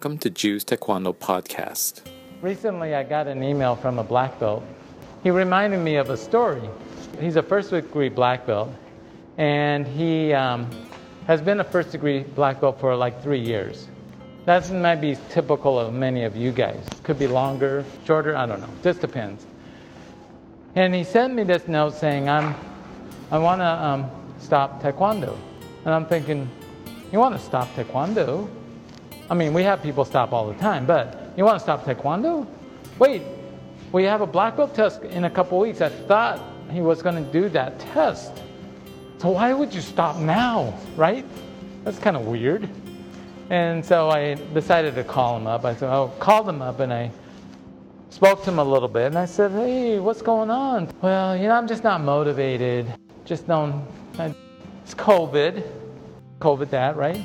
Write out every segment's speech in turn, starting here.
Welcome to Ju's Taekwondo Podcast. Recently, I got an email from a black belt. He reminded me of a story. He's a first degree black belt, and he um, has been a first degree black belt for like three years. That might be typical of many of you guys. Could be longer, shorter, I don't know. Just depends. And he sent me this note saying, I'm, I want to um, stop Taekwondo. And I'm thinking, you want to stop Taekwondo? I mean, we have people stop all the time, but you want to stop Taekwondo? Wait, we have a black belt test in a couple weeks. I thought he was going to do that test. So why would you stop now, right? That's kind of weird. And so I decided to call him up. I said, oh, called him up and I spoke to him a little bit. And I said, hey, what's going on? Well, you know, I'm just not motivated. Just don't, it's COVID. COVID that, right?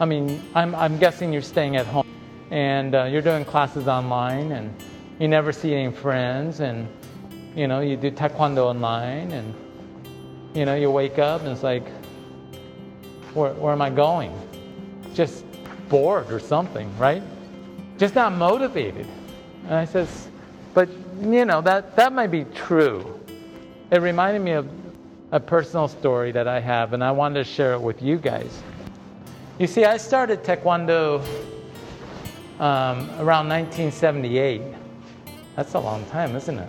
I mean, I'm, I'm guessing you're staying at home and uh, you're doing classes online and you never see any friends and, you know, you do taekwondo online and, you know, you wake up and it's like, where, where am I going? Just bored or something, right? Just not motivated. And I says, but, you know, that, that might be true. It reminded me of a personal story that I have, and I wanted to share it with you guys. You see, I started Taekwondo um, around 1978. That's a long time, isn't it?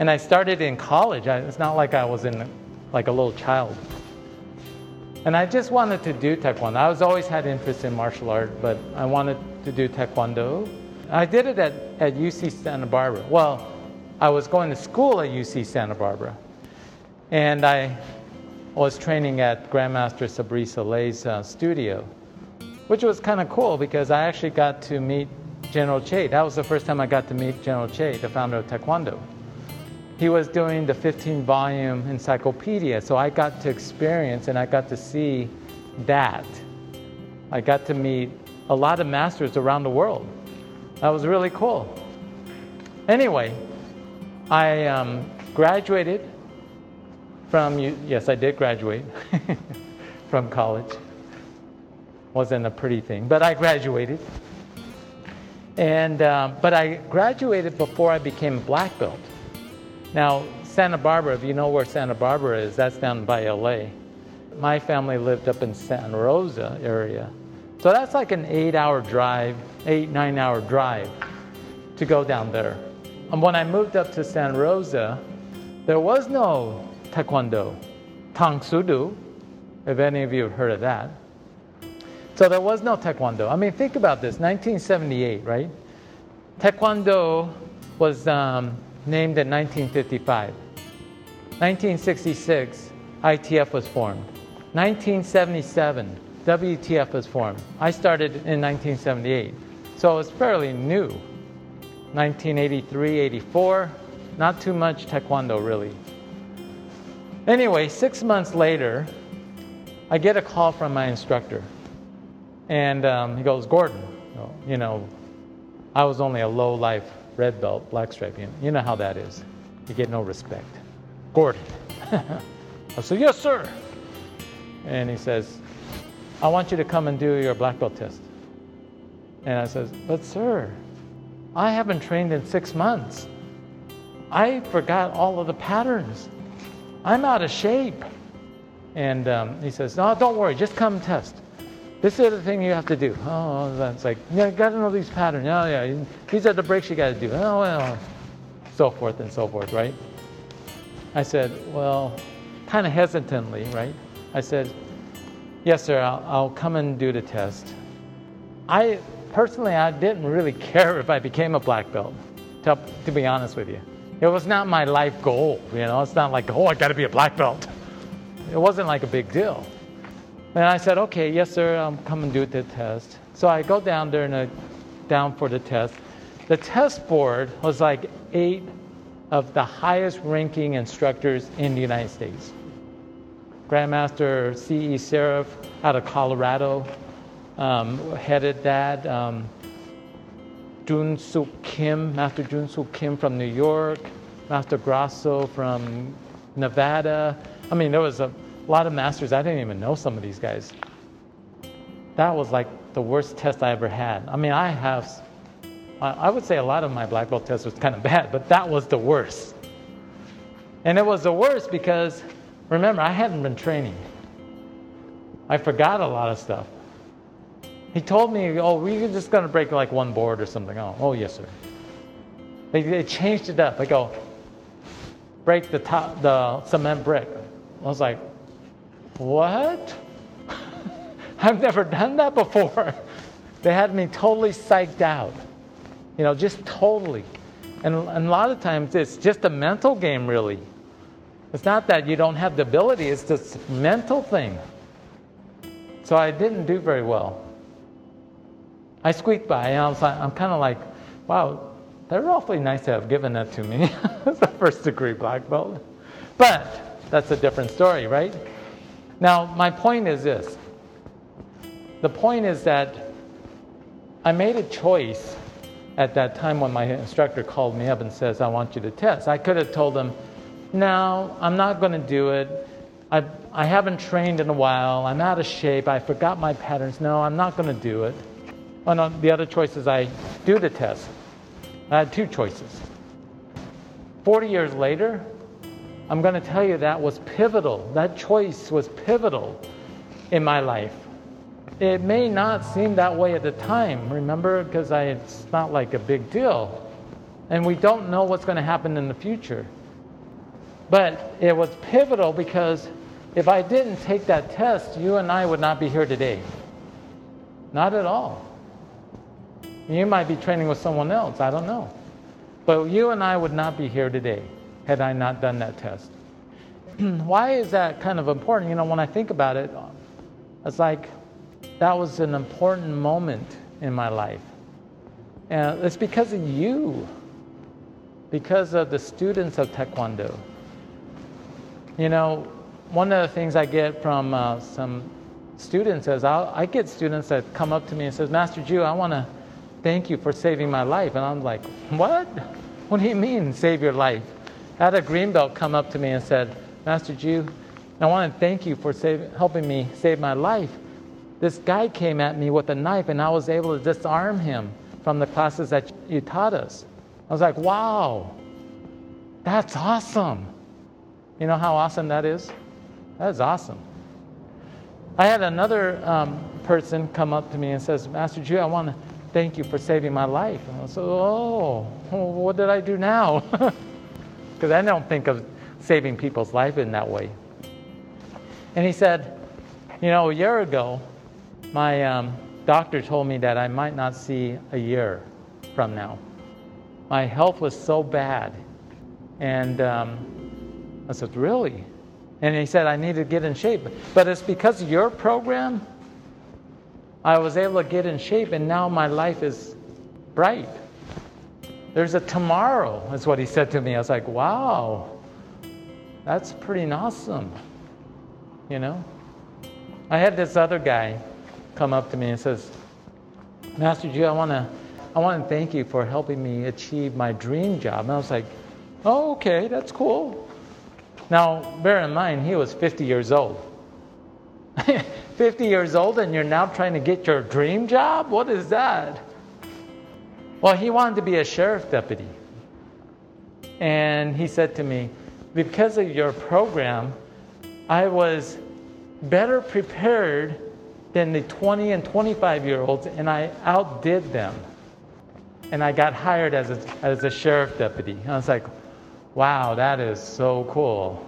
And I started in college. I, it's not like I was in like a little child. And I just wanted to do Taekwondo. I was always had interest in martial art, but I wanted to do Taekwondo. I did it at, at UC Santa Barbara. Well, I was going to school at UC Santa Barbara. And I was training at Grandmaster Sabri Solei's uh, studio, which was kind of cool because I actually got to meet General Choi. That was the first time I got to meet General Choi, the founder of Taekwondo. He was doing the 15 volume encyclopedia, so I got to experience and I got to see that. I got to meet a lot of masters around the world. That was really cool. Anyway, I um, graduated from yes, I did graduate from college. Wasn't a pretty thing, but I graduated. And uh, but I graduated before I became a black belt. Now Santa Barbara, if you know where Santa Barbara is, that's down by LA. My family lived up in Santa Rosa area, so that's like an eight-hour drive, eight nine-hour drive to go down there. And when I moved up to Santa Rosa, there was no Taekwondo, Tang Soo Do, if any of you have heard of that. So there was no Taekwondo. I mean, think about this 1978, right? Taekwondo was um, named in 1955. 1966, ITF was formed. 1977, WTF was formed. I started in 1978, so it was fairly new. 1983, 84, not too much Taekwondo really. Anyway, six months later, I get a call from my instructor. And um, he goes, Gordon, you know, I was only a low life red belt, black stripe. You know how that is. You get no respect. Gordon. I said, Yes, sir. And he says, I want you to come and do your black belt test. And I says, But, sir, I haven't trained in six months. I forgot all of the patterns. I'm out of shape. And um, he says, No, don't worry, just come test. This is the thing you have to do. Oh, that's like, yeah, you got to know these patterns. Oh, yeah, these are the breaks you got to do. Oh, well, so forth and so forth, right? I said, Well, kind of hesitantly, right? I said, Yes, sir, I'll, I'll come and do the test. I personally, I didn't really care if I became a black belt, to, to be honest with you. It was not my life goal, you know. It's not like, oh, I got to be a black belt. It wasn't like a big deal. And I said, okay, yes, sir, I'm coming to do the test. So I go down there and I, down for the test. The test board was like eight of the highest ranking instructors in the United States. Grandmaster C.E. Sereff out of Colorado um, headed that. Um, Jun Suk Kim, Master Jun Suk Kim from New York, Master Grasso from Nevada. I mean, there was a lot of masters. I didn't even know some of these guys. That was like the worst test I ever had. I mean, I have, I would say a lot of my black belt tests was kind of bad, but that was the worst. And it was the worst because, remember, I hadn't been training. I forgot a lot of stuff. He told me, oh, we're just going to break like one board or something. Oh, oh yes, sir. They, they changed it up. They go, break the top, the cement brick. I was like, what? I've never done that before. they had me totally psyched out. You know, just totally. And, and a lot of times it's just a mental game, really. It's not that you don't have the ability, it's this mental thing. So I didn't do very well. I squeaked by, and I was like, I'm kind of like, wow, they're awfully nice to have given that to me. it's a first degree black belt. But that's a different story, right? Now, my point is this the point is that I made a choice at that time when my instructor called me up and says, I want you to test. I could have told him, no, I'm not going to do it. I, I haven't trained in a while. I'm out of shape. I forgot my patterns. No, I'm not going to do it. Oh, and on the other choices I do the test. I had two choices. 40 years later, I'm going to tell you that was pivotal. That choice was pivotal in my life. It may not seem that way at the time, remember, because it's not like a big deal. And we don't know what's going to happen in the future. But it was pivotal because if I didn't take that test, you and I would not be here today. Not at all. You might be training with someone else, I don't know. But you and I would not be here today had I not done that test. Why is that kind of important? You know, when I think about it, it's like that was an important moment in my life. And it's because of you, because of the students of Taekwondo. You know, one of the things I get from uh, some students is I'll, I get students that come up to me and says, Master Ju, I want to thank you for saving my life. And I'm like, what? What do you mean, save your life? I had a green belt come up to me and said, Master Ju, I want to thank you for save, helping me save my life this guy came at me with a knife and I was able to disarm him from the classes that you taught us. I was like, wow, that's awesome. You know how awesome that is? That is awesome. I had another um, person come up to me and says, Master Ju, I want to thank you for saving my life. And I said, oh, what did I do now? Because I don't think of saving people's life in that way. And he said, you know, a year ago, my um, doctor told me that I might not see a year from now. My health was so bad. And um, I said, Really? And he said, I need to get in shape. But it's because your program, I was able to get in shape, and now my life is bright. There's a tomorrow, is what he said to me. I was like, Wow, that's pretty awesome. You know? I had this other guy come up to me and says, Master G, I want to I want to thank you for helping me achieve my dream job. And I was like, oh, okay, that's cool. Now, bear in mind, he was 50 years old. 50 years old, and you're now trying to get your dream job? What is that? Well, he wanted to be a sheriff deputy. And he said to me, because of your program, I was better prepared than the 20 and 25 year olds, and I outdid them. And I got hired as a, as a sheriff deputy. I was like, wow, that is so cool.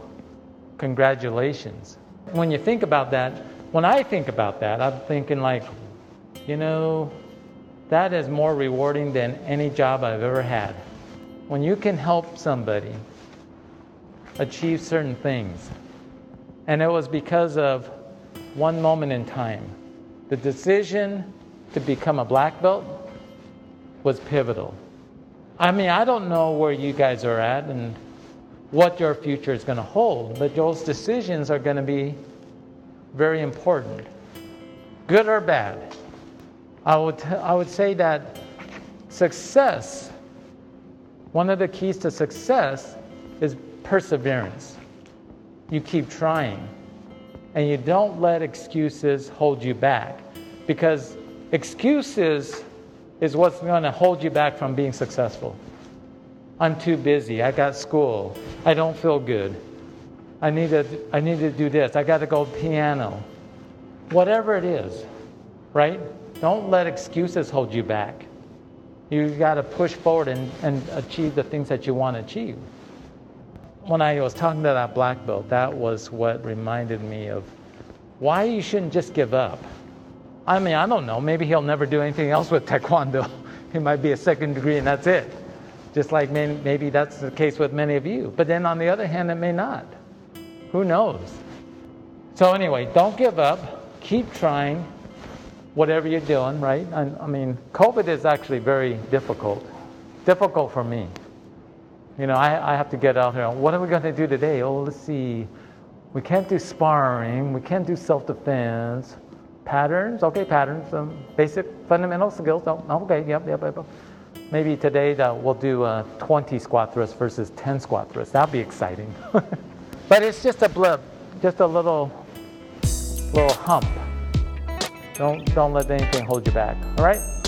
Congratulations. When you think about that, when I think about that, I'm thinking, like, you know, that is more rewarding than any job I've ever had. When you can help somebody achieve certain things. And it was because of one moment in time. The decision to become a black belt was pivotal. I mean, I don't know where you guys are at and what your future is going to hold, but those decisions are going to be very important, good or bad. I would, t- I would say that success, one of the keys to success is perseverance. You keep trying and you don't let excuses hold you back. Because Excuses is what's going to hold you back from being successful. I'm too busy. I got school. I don't feel good. I need to, I need to do this. I got to go piano. Whatever it is, right? Don't let excuses hold you back. You got to push forward and, and achieve the things that you want to achieve. When I was talking to that black belt, that was what reminded me of why you shouldn't just give up. I mean, I don't know. Maybe he'll never do anything else with Taekwondo. He might be a second degree and that's it. Just like maybe that's the case with many of you. But then on the other hand, it may not. Who knows? So, anyway, don't give up. Keep trying whatever you're doing, right? I, I mean, COVID is actually very difficult. Difficult for me. You know, I, I have to get out here. What are we going to do today? Oh, let's see. We can't do sparring. We can't do self defense. Patterns, okay, patterns, um, basic fundamental skills. Oh, okay, yep, yep, yep. Maybe today uh, we'll do uh, 20 squat thrusts versus 10 squat thrusts. That'll be exciting. but it's just a blip, just a little, little hump. Don't, don't let anything hold you back, all right?